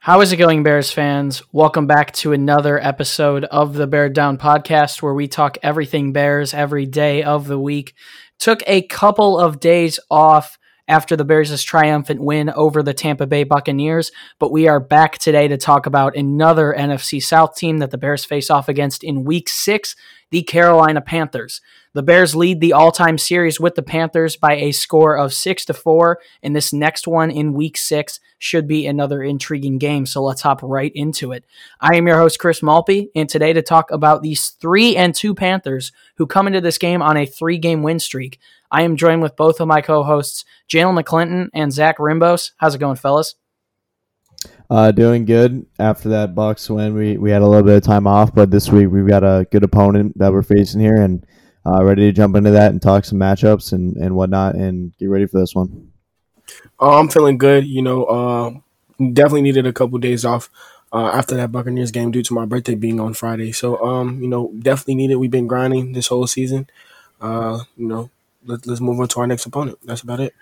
How is it going, Bears fans? Welcome back to another episode of the Bear Down podcast where we talk everything Bears every day of the week. Took a couple of days off after the Bears' triumphant win over the Tampa Bay Buccaneers, but we are back today to talk about another NFC South team that the Bears face off against in week six, the Carolina Panthers. The Bears lead the all-time series with the Panthers by a score of six to four, and this next one in Week Six should be another intriguing game. So let's hop right into it. I am your host Chris Malpe, and today to talk about these three and two Panthers who come into this game on a three-game win streak. I am joined with both of my co-hosts, Jalen McClinton and Zach Rimbos. How's it going, fellas? Uh, doing good after that Bucks win. We we had a little bit of time off, but this week we've got a good opponent that we're facing here, and uh, ready to jump into that and talk some matchups and, and whatnot and get ready for this one. Uh, I'm feeling good. You know, uh, definitely needed a couple days off uh, after that Buccaneers game due to my birthday being on Friday. So, um, you know, definitely needed. We've been grinding this whole season. Uh, you know, let, let's move on to our next opponent. That's about it.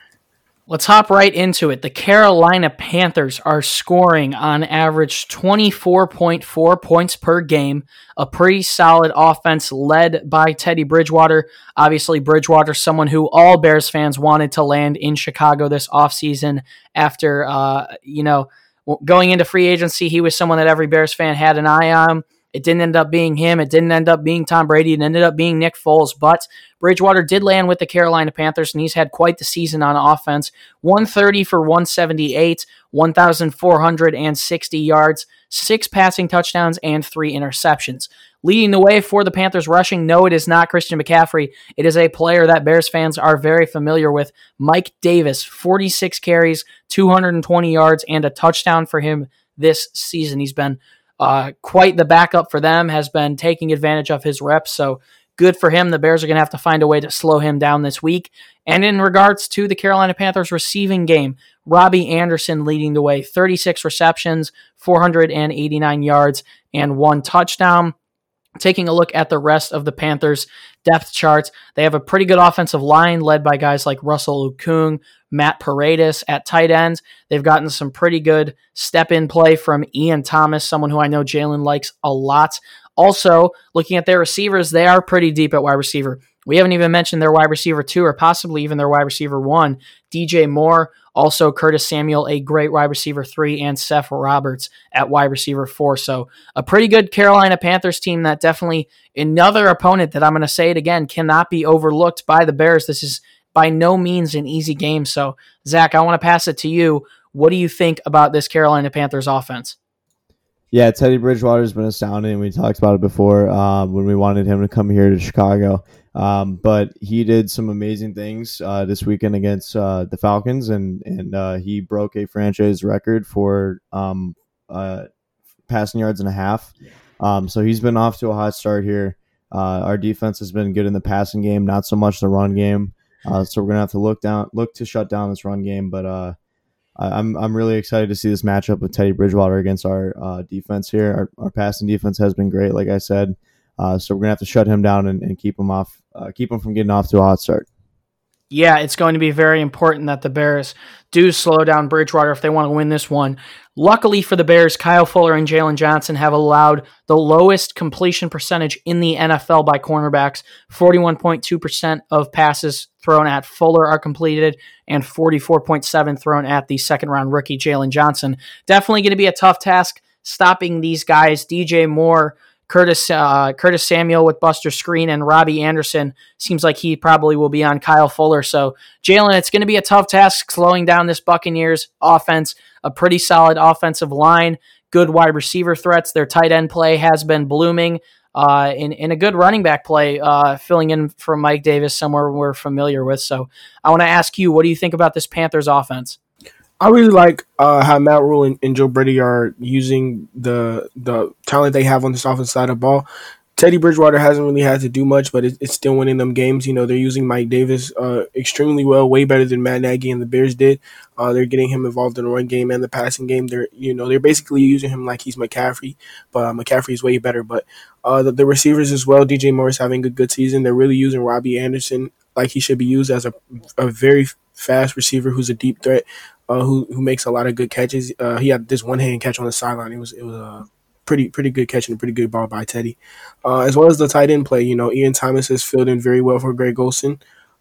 Let's hop right into it. The Carolina Panthers are scoring on average 24.4 points per game, a pretty solid offense led by Teddy Bridgewater. Obviously, Bridgewater, someone who all Bears fans wanted to land in Chicago this offseason after, uh, you know, going into free agency, he was someone that every Bears fan had an eye on. It didn't end up being him. It didn't end up being Tom Brady. It ended up being Nick Foles. But Bridgewater did land with the Carolina Panthers, and he's had quite the season on offense 130 for 178, 1,460 yards, six passing touchdowns, and three interceptions. Leading the way for the Panthers rushing, no, it is not Christian McCaffrey. It is a player that Bears fans are very familiar with. Mike Davis, 46 carries, 220 yards, and a touchdown for him this season. He's been uh, quite the backup for them, has been taking advantage of his reps. So good for him. The Bears are going to have to find a way to slow him down this week. And in regards to the Carolina Panthers receiving game, Robbie Anderson leading the way 36 receptions, 489 yards, and one touchdown. Taking a look at the rest of the Panthers depth charts, they have a pretty good offensive line led by guys like Russell Okung, Matt Paradis at tight ends. They've gotten some pretty good step in play from Ian Thomas, someone who I know Jalen likes a lot. Also, looking at their receivers, they are pretty deep at wide receiver. We haven't even mentioned their wide receiver two or possibly even their wide receiver one, DJ Moore, also Curtis Samuel, a great wide receiver three, and Seth Roberts at wide receiver four. So a pretty good Carolina Panthers team that definitely another opponent that I'm going to say it again cannot be overlooked by the Bears. This is by no means an easy game. So Zach, I want to pass it to you. What do you think about this Carolina Panthers offense? Yeah, Teddy Bridgewater has been astounding. We talked about it before um, when we wanted him to come here to Chicago. Um, but he did some amazing things uh, this weekend against uh, the Falcons, and and uh, he broke a franchise record for um, uh, passing yards and a half. Um, so he's been off to a hot start here. Uh, our defense has been good in the passing game, not so much the run game. Uh, so we're gonna have to look down, look to shut down this run game. But I'm I'm really excited to see this matchup with Teddy Bridgewater against our defense here. Our, our passing defense has been great, like I said. Uh, so we're gonna have to shut him down and, and keep him off, uh, keep him from getting off to a hot start. Yeah, it's going to be very important that the Bears do slow down Bridgewater if they want to win this one. Luckily for the Bears, Kyle Fuller and Jaylon Johnson have allowed the lowest completion percentage in the NFL by cornerbacks. 41.2% of passes thrown at Fuller are completed and 44.7 thrown at the second round rookie Jaylon Johnson. Definitely going to be a tough task stopping these guys. DJ Moore Curtis uh, Curtis Samuel with Buster Screen and Robbie Anderson seems like he probably will be on Kyle Fuller. So Jalen, it's going to be a tough task slowing down this Buccaneers offense. A pretty solid offensive line, good wide receiver threats. Their tight end play has been blooming. Uh, in, in a good running back play, uh, filling in for Mike Davis, somewhere we're familiar with. So I want to ask you, what do you think about this Panthers offense? I really like uh, how Matt Rhule and, and, Joe Brady are using the the talent they have on this offensive side of the ball. Teddy Bridgewater hasn't really had to do much, but it, it's still winning them games. You know, they're using Mike Davis uh, extremely well, way better than Matt Nagy and the Bears did. Uh, they're getting him involved in the run game and the passing game. They're, you know, they're basically using him like he's McCaffrey, but uh, McCaffrey is way better. But uh, the, the, receivers as well, DJ Morris having a good season. They're really using Robbie Anderson like he should be used as a, a very fast receiver who's a deep threat. Uh, who who makes a lot of good catches. Uh, he had this one hand catch on the sideline. It was it was a pretty pretty good catch and a pretty good ball by Teddy, uh, as well as the tight end play. You know, Ian Thomas has filled in very well for Greg Olsen.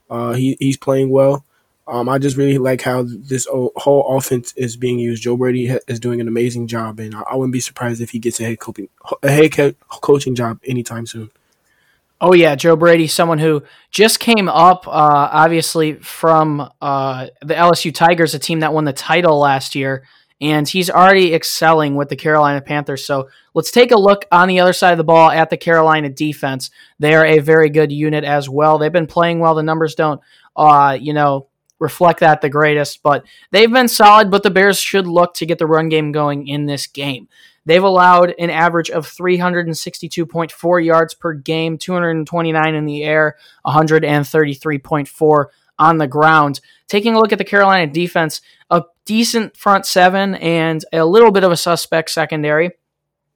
Uh, he he's playing well. Um, I just really like how this whole offense is being used. Joe Brady is doing an amazing job, and I wouldn't be surprised if he gets a head coaching a head coaching job anytime soon. Oh yeah, Joe Brady, someone who just came up, uh, obviously from uh, the LSU Tigers, a team that won the title last year, and he's already excelling with the Carolina Panthers. So let's take a look on the other side of the ball at the Carolina defense. They are a very good unit as well. They've been playing well. The numbers don't, uh, you know, reflect that the greatest, but they've been solid. But the Bears should look to get the run game going in this game. They've allowed an average of 362.4 yards per game, 229 in the air, 133.4 on the ground. Taking a look at the Carolina defense, a decent front seven and a little bit of a suspect secondary.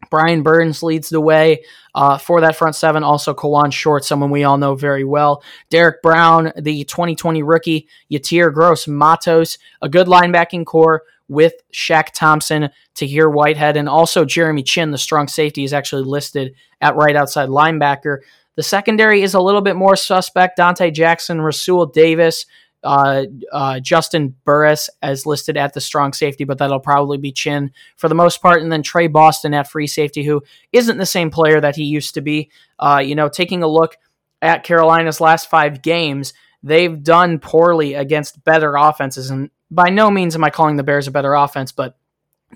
Brian Burns leads the way uh, for that front seven. Also, Kawann Short, someone we all know very well. Derrick Brown, the 2020 rookie. Yetur Gross Matos, a good linebacking core with Shaq Thompson, Tahir Whitehead, and also Jeremy Chinn, the strong safety, is actually listed at right outside linebacker. The secondary is a little bit more suspect. Donte Jackson, Rasul Davis, uh, uh, Juston Burris as listed at the strong safety, but that'll probably be Chinn for the most part. And then Tre Boston at free safety, who isn't the same player that he used to be. Uh, you know, taking a look at Carolina's last five games, they've done poorly against better offenses. And by no means am I calling the Bears a better offense, but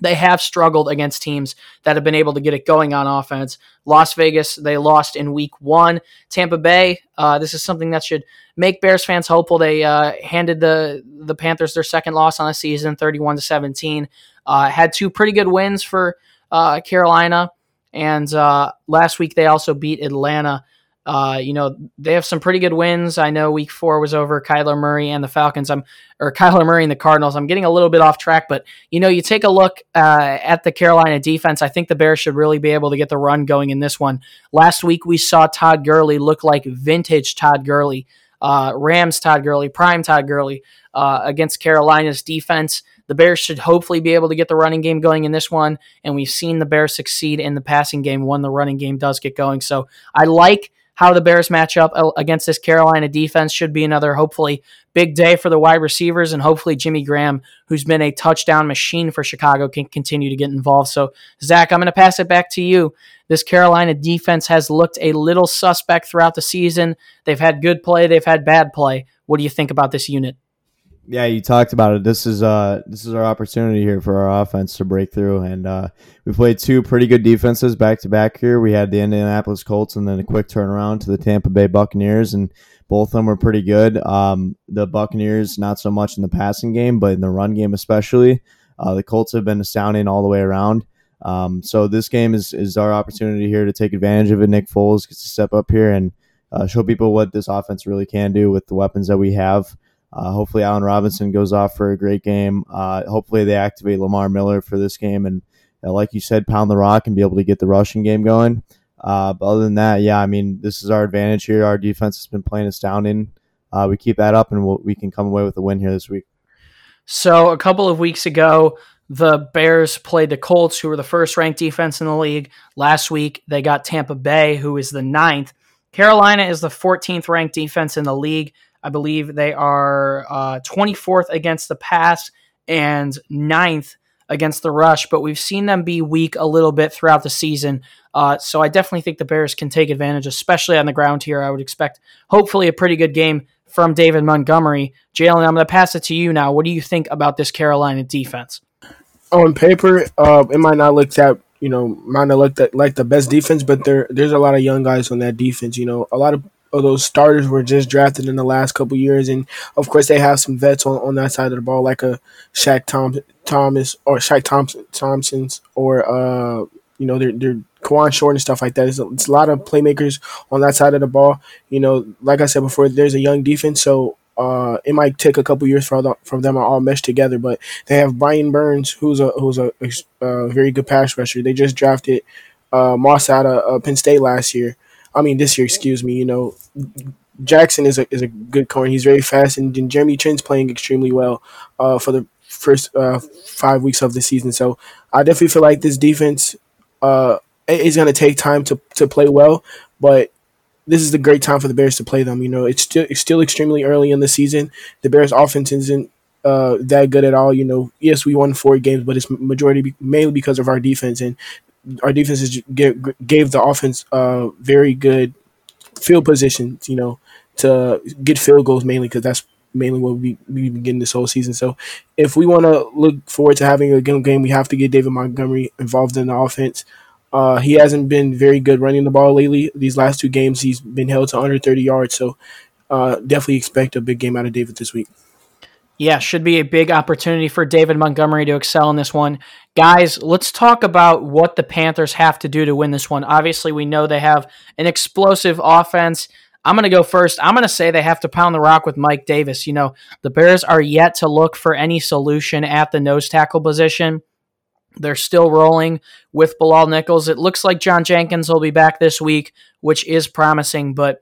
they have struggled against teams that have been able to get it going on offense. Las Vegas, they lost in week one. Tampa Bay, uh, this is something that should make Bears fans hopeful. They uh, handed the the Panthers their second loss on the season, 31 to 17. Uh, had two pretty good wins for uh, Carolina, and uh, last week they also beat Atlanta uh, you know, they have some pretty good wins. I know week four was over Kyler Murray and the Falcons. I'm or Kyler Murray and the Cardinals. I'm getting a little bit off track, but you know, you take a look uh, at the Carolina defense. I think the Bears should really be able to get the run going in this one. Last week we saw Todd Gurley look like vintage Todd Gurley, uh, Rams Todd Gurley, prime Todd Gurley uh, against Carolina's defense. The Bears should hopefully be able to get the running game going in this one, and we've seen the Bears succeed in the passing game when the running game does get going. So I like how the Bears match up uh, against this Carolina defense should be another hopefully big day for the wide receivers and hopefully Jimmy Graham, who's been a touchdown machine for Chicago, can continue to get involved. So, Zach, I'm going to pass it back to you. This Carolina defense has looked a little suspect throughout the season. They've had good play, they've had bad play. What do you think about this unit? Yeah, you talked about it. This is uh this is our opportunity here for our offense to break through, and uh, we played two pretty good defenses back to back here. We had the Indianapolis Colts, and then a quick turnaround to the Tampa Bay Buccaneers, and both of them were pretty good. Um, the Buccaneers not so much in the passing game, but in the run game especially. Uh, the Colts have been astounding all the way around. Um, so this game is is our opportunity here to take advantage of it. Nick Foles gets to step up here and uh, show people what this offense really can do with the weapons that we have. Uh, hopefully, Allen Robinson goes off for a great game. Uh, hopefully, they activate Lamar Miller for this game and, uh, like you said, pound the rock and be able to get the rushing game going. Uh, but other than that, yeah, I mean, this is our advantage here. Our defense has been playing astounding. Uh, we keep that up, and we'll, we can come away with a win here this week. So, a couple of weeks ago, the Bears played the Colts, who were the first ranked defense in the league. Last week, they got Tampa Bay, who is the ninth. Carolina is the 14th ranked defense in the league. I believe they are uh, 24th against the pass and 9th against the rush, but we've seen them be weak a little bit throughout the season. Uh, so I definitely think the Bears can take advantage, especially on the ground here. I would expect hopefully a pretty good game from David Montgomery. Jalen, I'm going to pass it to you now. What do you think about this Carolina defense? On paper, uh, it might not look that you know might not look like the best defense, but there there's a lot of young guys on that defense. You know, a lot of those starters were just drafted in the last couple years, and of course they have some vets on, on that side of the ball, like a Shaq Tom, Thomas or Shaq Thompson Thompson's or uh you know they're they're Short and stuff like that. It's a, it's a lot of playmakers on that side of the ball. You know, like I said before, there's a young defense, so uh, it might take a couple years for the, for them all mesh together. But they have Brian Burns, who's a who's a, a, a very good pass rusher. They just drafted uh, Moss out of uh, Penn State last year. I mean this year, excuse me. You know, Jackson is a is a good corner. He's very fast, and, and Jeremy Chinn's playing extremely well uh, for the first uh, five weeks of the season. So I definitely feel like this defense uh, is going to take time to to play well, but this is the great time for the Bears to play them. You know, it's still it's still extremely early in the season. The Bears' offense isn't uh, that good at all. You know, yes, we won four games, but it's majority mainly because of our defense, and our defenses gave, the offense uh, very good field positions. You know, to get field goals mainly because that's mainly what we we've been getting this whole season. So if we want to look forward to having a good game, we have to get David Montgomery involved in the offense. Uh, he hasn't been very good running the ball lately. These last two games, he's been held to under 30 yards. So uh, definitely expect a big game out of David this week. Yeah, should be a big opportunity for David Montgomery to excel in this one. Guys, let's talk about what the Panthers have to do to win this one. Obviously, we know they have an explosive offense. I'm going to go first. I'm going to say they have to pound the rock with Mike Davis. You know, the Bears are yet to look for any solution at the nose tackle position. They're still rolling with Bilal Nichols. It looks like John Jenkins will be back this week, which is promising, but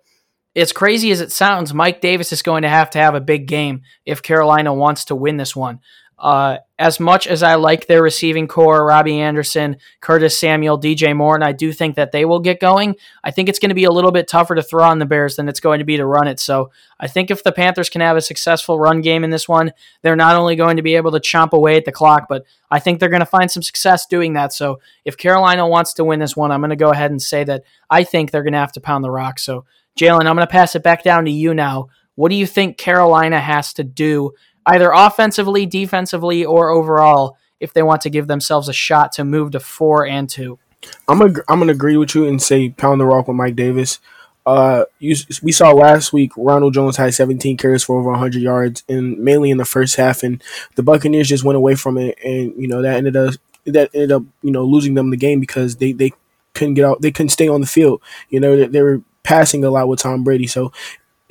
as crazy as it sounds, Mike Davis is going to have to have a big game if Carolina wants to win this one. Uh, as much as I like their receiving core, Robbie Anderson, Curtis Samuel, DJ Moore, and I do think that they will get going, I think it's going to be a little bit tougher to throw on the Bears than it's going to be to run it. So I think if the Panthers can have a successful run game in this one, they're not only going to be able to chomp away at the clock, but I think they're going to find some success doing that. So if Carolina wants to win this one, I'm going to go ahead and say that I think they're going to have to pound the rock. So, Jalen, I'm going to pass it back down to you now. What do you think Carolina has to do either offensively, defensively, or overall if they want to give themselves a shot to move to four and two. I'm a, I'm gonna agree with you and say pound the rock with Mike Davis. Uh, you, we saw last week Ronald Jones had 17 carries for over 100 yards, and mainly in the first half, and the Buccaneers just went away from it, and you know that ended up that ended up you know losing them the game because they they couldn't get out, they couldn't stay on the field. You know they, they were passing a lot with Tom Brady, so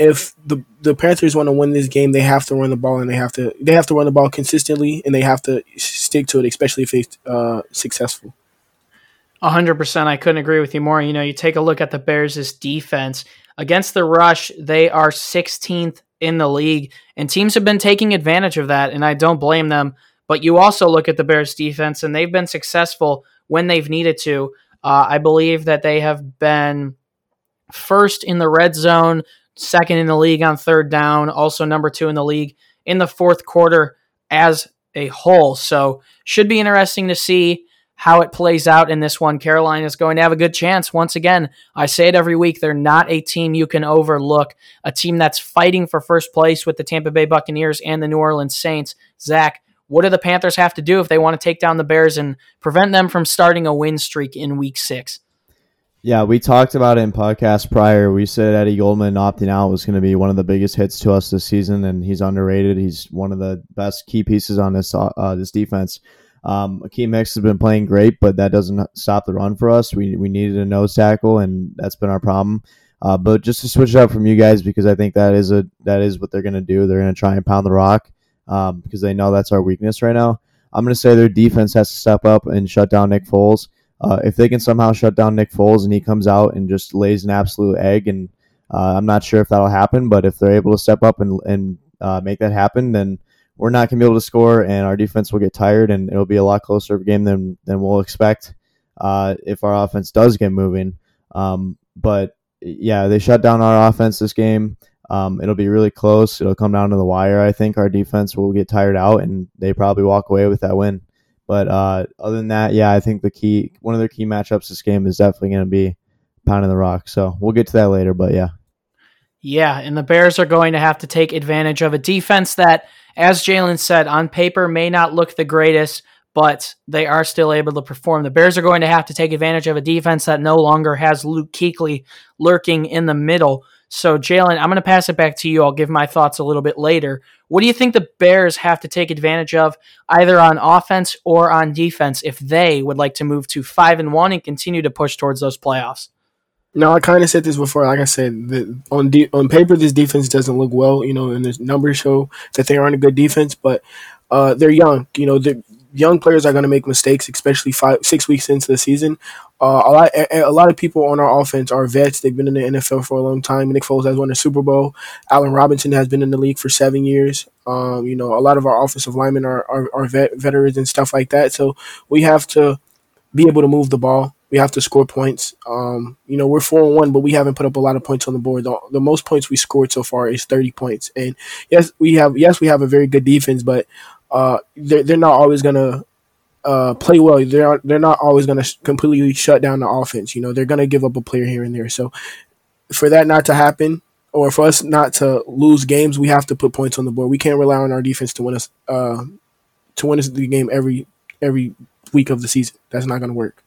if the the Panthers want to win this game, they have to run the ball and they have to they have to run the ball consistently and they have to stick to it, especially if they're uh, successful. hundred percent. I couldn't agree with you more. You know, you take a look at the Bears' defense against the rush; they are 16th in the league, and teams have been taking advantage of that, and I don't blame them. But you also look at the Bears' defense, and they've been successful when they've needed to. Uh, I believe that they have been first in the red zone second in the league on third down, also number two in the league in the fourth quarter as a whole. So, should be interesting to see how it plays out in this one. Carolina is going to have a good chance. Once again, I say it every week. They're not a team you can overlook, a team that's fighting for first place with the Tampa Bay Buccaneers and the New Orleans Saints. Zach, what do the Panthers have to do if they want to take down the Bears and prevent them from starting a win streak in week six? Yeah, we talked about it in podcast prior. We said Eddie Goldman opting out was going to be one of the biggest hits to us this season, and he's underrated. He's one of the best key pieces on this uh, this defense. Um, Akiem Hicks has been playing great, but that doesn't stop the run for us. We we needed a nose tackle, and that's been our problem. Uh, but just to switch it up from you guys, because I think that is a that is what they're going to do. They're going to try and pound the rock um, because they know that's our weakness right now. I'm going to say their defense has to step up and shut down Nick Foles. Uh, if they can somehow shut down Nick Foles and he comes out and just lays an absolute egg, and uh, I'm not sure if that'll happen, but if they're able to step up and, and uh, make that happen, then we're not going to be able to score, and our defense will get tired, and it'll be a lot closer of a game than, than we'll expect uh, if our offense does get moving. Um, but yeah, they shut down our offense this game. Um, it'll be really close. It'll come down to the wire. I think our defense will get tired out, and they probably walk away with that win. But uh, other than that, yeah, I think the key one of their key matchups this game is definitely going to be pounding the rock. So we'll get to that later. But yeah. Yeah, and the Bears are going to have to take advantage of a defense that, as Jalen said, on paper may not look the greatest, but they are still able to perform. The Bears are going to have to take advantage of a defense that no longer has Luke Kuechly lurking in the middle. So, Jalen, I'm going to pass it back to you. I'll give my thoughts a little bit later. What do you think the Bears have to take advantage of, either on offense or on defense, if they would like to move to five and one and continue to push towards those playoffs? No, I kind of said this before. Like I said, the, on de- on paper, this defense doesn't look well. You know, and the numbers show that they aren't a good defense, but uh, they're young. You know, the young players are going to make mistakes, especially five, six weeks into the season. Uh, a lot, a, a, lot of people on our offense are vets. They've been in the NFL for a long time. Nick Foles has won a Super Bowl. Allen Robinson has been in the league for seven years. Um, you know, a lot of our offensive linemen are are, are vet, veterans and stuff like that. So we have to be able to move the ball. We have to score points. Um, you know, we're four and one, but we haven't put up a lot of points on the board. The, the, most points we scored so far is thirty points. And yes, we have yes we have a very good defense, but uh, they're they're not always gonna uh, play well. They're they're not always gonna completely shut down the offense. You know, they're gonna give up a player here and there. So for that not to happen, or for us not to lose games, we have to put points on the board. We can't rely on our defense to win us uh, to win us the game every every week of the season. That's not going to work.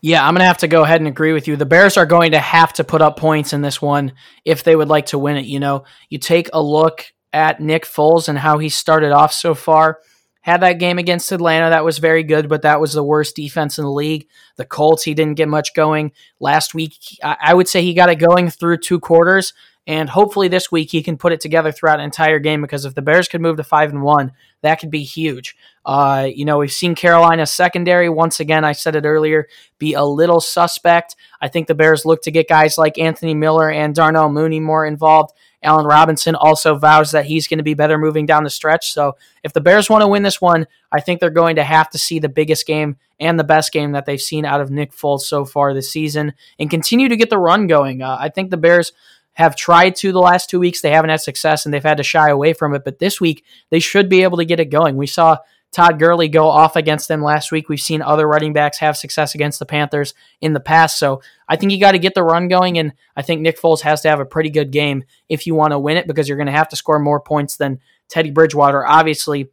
Yeah, I'm going to have to go ahead and agree with you. The Bears are going to have to put up points in this one if they would like to win it. You know, you take a look at Nick Foles and how he started off so far. Had that game against Atlanta, that was very good, but that was the worst defense in the league. The Colts, he didn't get much going. Last week, I would say he got it going through two quarters, and hopefully this week he can put it together throughout an entire game because if the Bears could move to five and one, that could be huge. Uh, you know, we've seen Carolina's secondary once again. I said it earlier, be a little suspect. I think the Bears look to get guys like Anthony Miller and Darnell Mooney more involved. Allen Robinson also vows that he's going to be better moving down the stretch. So if the Bears want to win this one, I think they're going to have to see the biggest game and the best game that they've seen out of Nick Foles so far this season and continue to get the run going. Uh, I think the Bears have tried to the last two weeks. They haven't had success and they've had to shy away from it. But this week, they should be able to get it going. We saw Todd Gurley go off against them last week. We've seen other running backs have success against the Panthers in the past. So I think you got to get the run going. And I think Nick Foles has to have a pretty good game if you want to win it because you're going to have to score more points than Teddy Bridgewater. Obviously,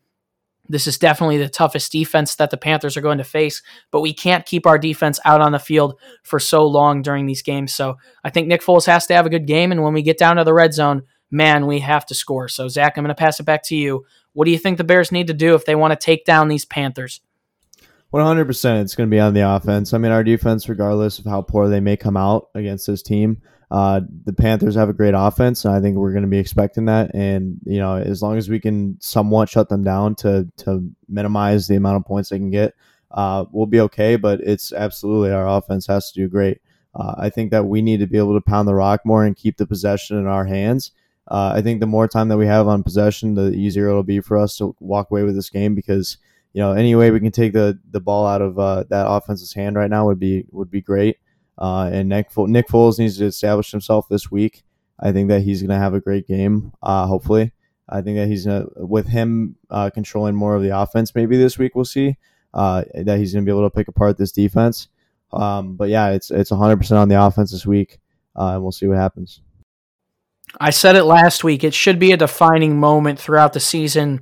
this is definitely the toughest defense that the Panthers are going to face, but we can't keep our defense out on the field for so long during these games. So I think Nick Foles has to have a good game. And when we get down to the red zone, man, we have to score. So, Zach, I'm going to pass it back to you. What do you think the Bears need to do if they want to take down these Panthers? 100% it's going to be on the offense. I mean, our defense, regardless of how poor they may come out against this team, uh, the Panthers have a great offense, and I think we're going to be expecting that. And you know, as long as we can somewhat shut them down to to minimize the amount of points they can get, uh, we'll be okay. But it's absolutely our offense has to do great. Uh, I think that we need to be able to pound the rock more and keep the possession in our hands. Uh, I think the more time that we have on possession, the easier it'll be for us to walk away with this game because you know any way we can take the the ball out of uh, that offense's hand right now would be would be great. Uh, and Nick, Nick Foles needs to establish himself this week. I think that he's going to have a great game. Uh, hopefully, I think that he's gonna, with him uh, controlling more of the offense. Maybe this week we'll see uh, that he's going to be able to pick apart this defense. Um, but yeah, it's it's 100 percent on the offense this week, and we'll see what happens. I said it last week. It should be a defining moment throughout the season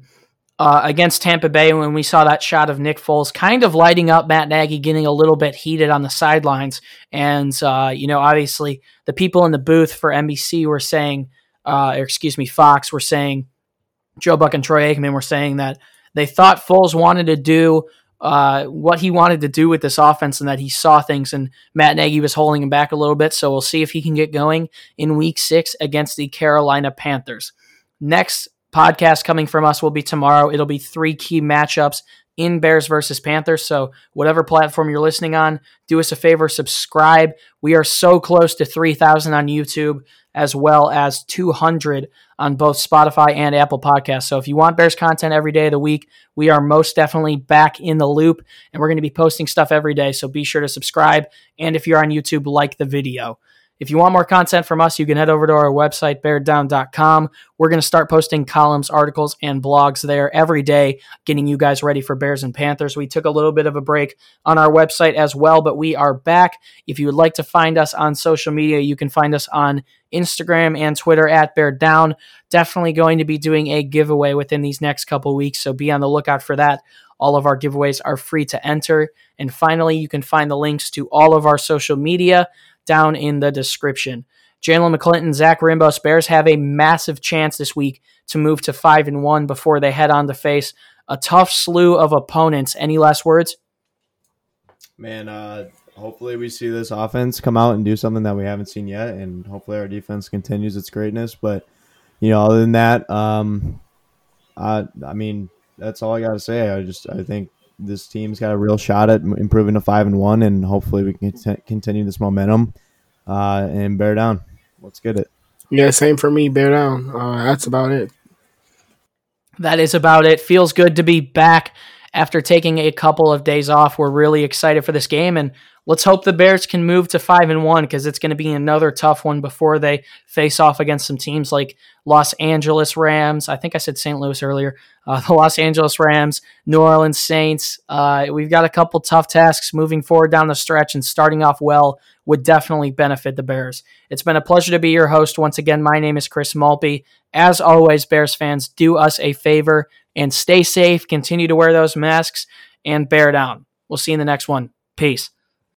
uh, against Tampa Bay when we saw that shot of Nick Foles kind of lighting up Matt Nagy, getting a little bit heated on the sidelines. And, uh, you know, obviously the people in the booth for NBC were saying, uh, or excuse me, Fox were saying, Joe Buck and Troy Aikman were saying that they thought Foles wanted to do uh, what he wanted to do with this offense and that he saw things and Matt Nagy was holding him back a little bit. So we'll see if he can get going in week six against the Carolina Panthers. Next podcast coming from us will be tomorrow. It'll be three key matchups in Bears versus Panthers. So, whatever platform you're listening on, do us a favor, subscribe. We are so close to 3,000 on YouTube, as well as 200 on both Spotify and Apple Podcasts. So, if you want Bears content every day of the week, we are most definitely back in the loop and we're going to be posting stuff every day. So, be sure to subscribe. And if you're on YouTube, like the video. If you want more content from us, you can head over to our website, beardown.com. We're going to start posting columns, articles, and blogs there every day, getting you guys ready for Bears and Panthers. We took a little bit of a break on our website as well, but we are back. If you would like to find us on social media, you can find us on Instagram and Twitter at Bear Down. Definitely going to be doing a giveaway within these next couple weeks, so be on the lookout for that. All of our giveaways are free to enter. And finally, you can find the links to all of our social media down in the description. Jalen McClinton, Zach Rimbo, Bears have a massive chance this week to move to five and one before they head on to face a tough slew of opponents. Any last words? Man, uh, hopefully we see this offense come out and do something that we haven't seen yet, and hopefully our defense continues its greatness. But you know, other than that, um, I, I mean, that's all I got to say. I just I think this team's got a real shot at improving to five and one, and hopefully we can cont- continue this momentum uh, and bear down. Let's get it. Yeah, same for me. Bear down. Uh, that's about it. That is about it. Feels good to be back after taking a couple of days off. We're really excited for this game, and let's hope the Bears can move to five and one because it's going to be another tough one before they face off against some teams like Los Angeles Rams. I think I said St. Louis earlier. Uh, the Los Angeles Rams, New Orleans Saints. Uh, we've got a couple tough tasks moving forward down the stretch, and starting off well would definitely benefit the Bears. It's been a pleasure to be your host once again. My name is Chris Malpe. As always, Bears fans, do us a favor and stay safe. Continue to wear those masks and bear down. We'll see you in the next one. Peace.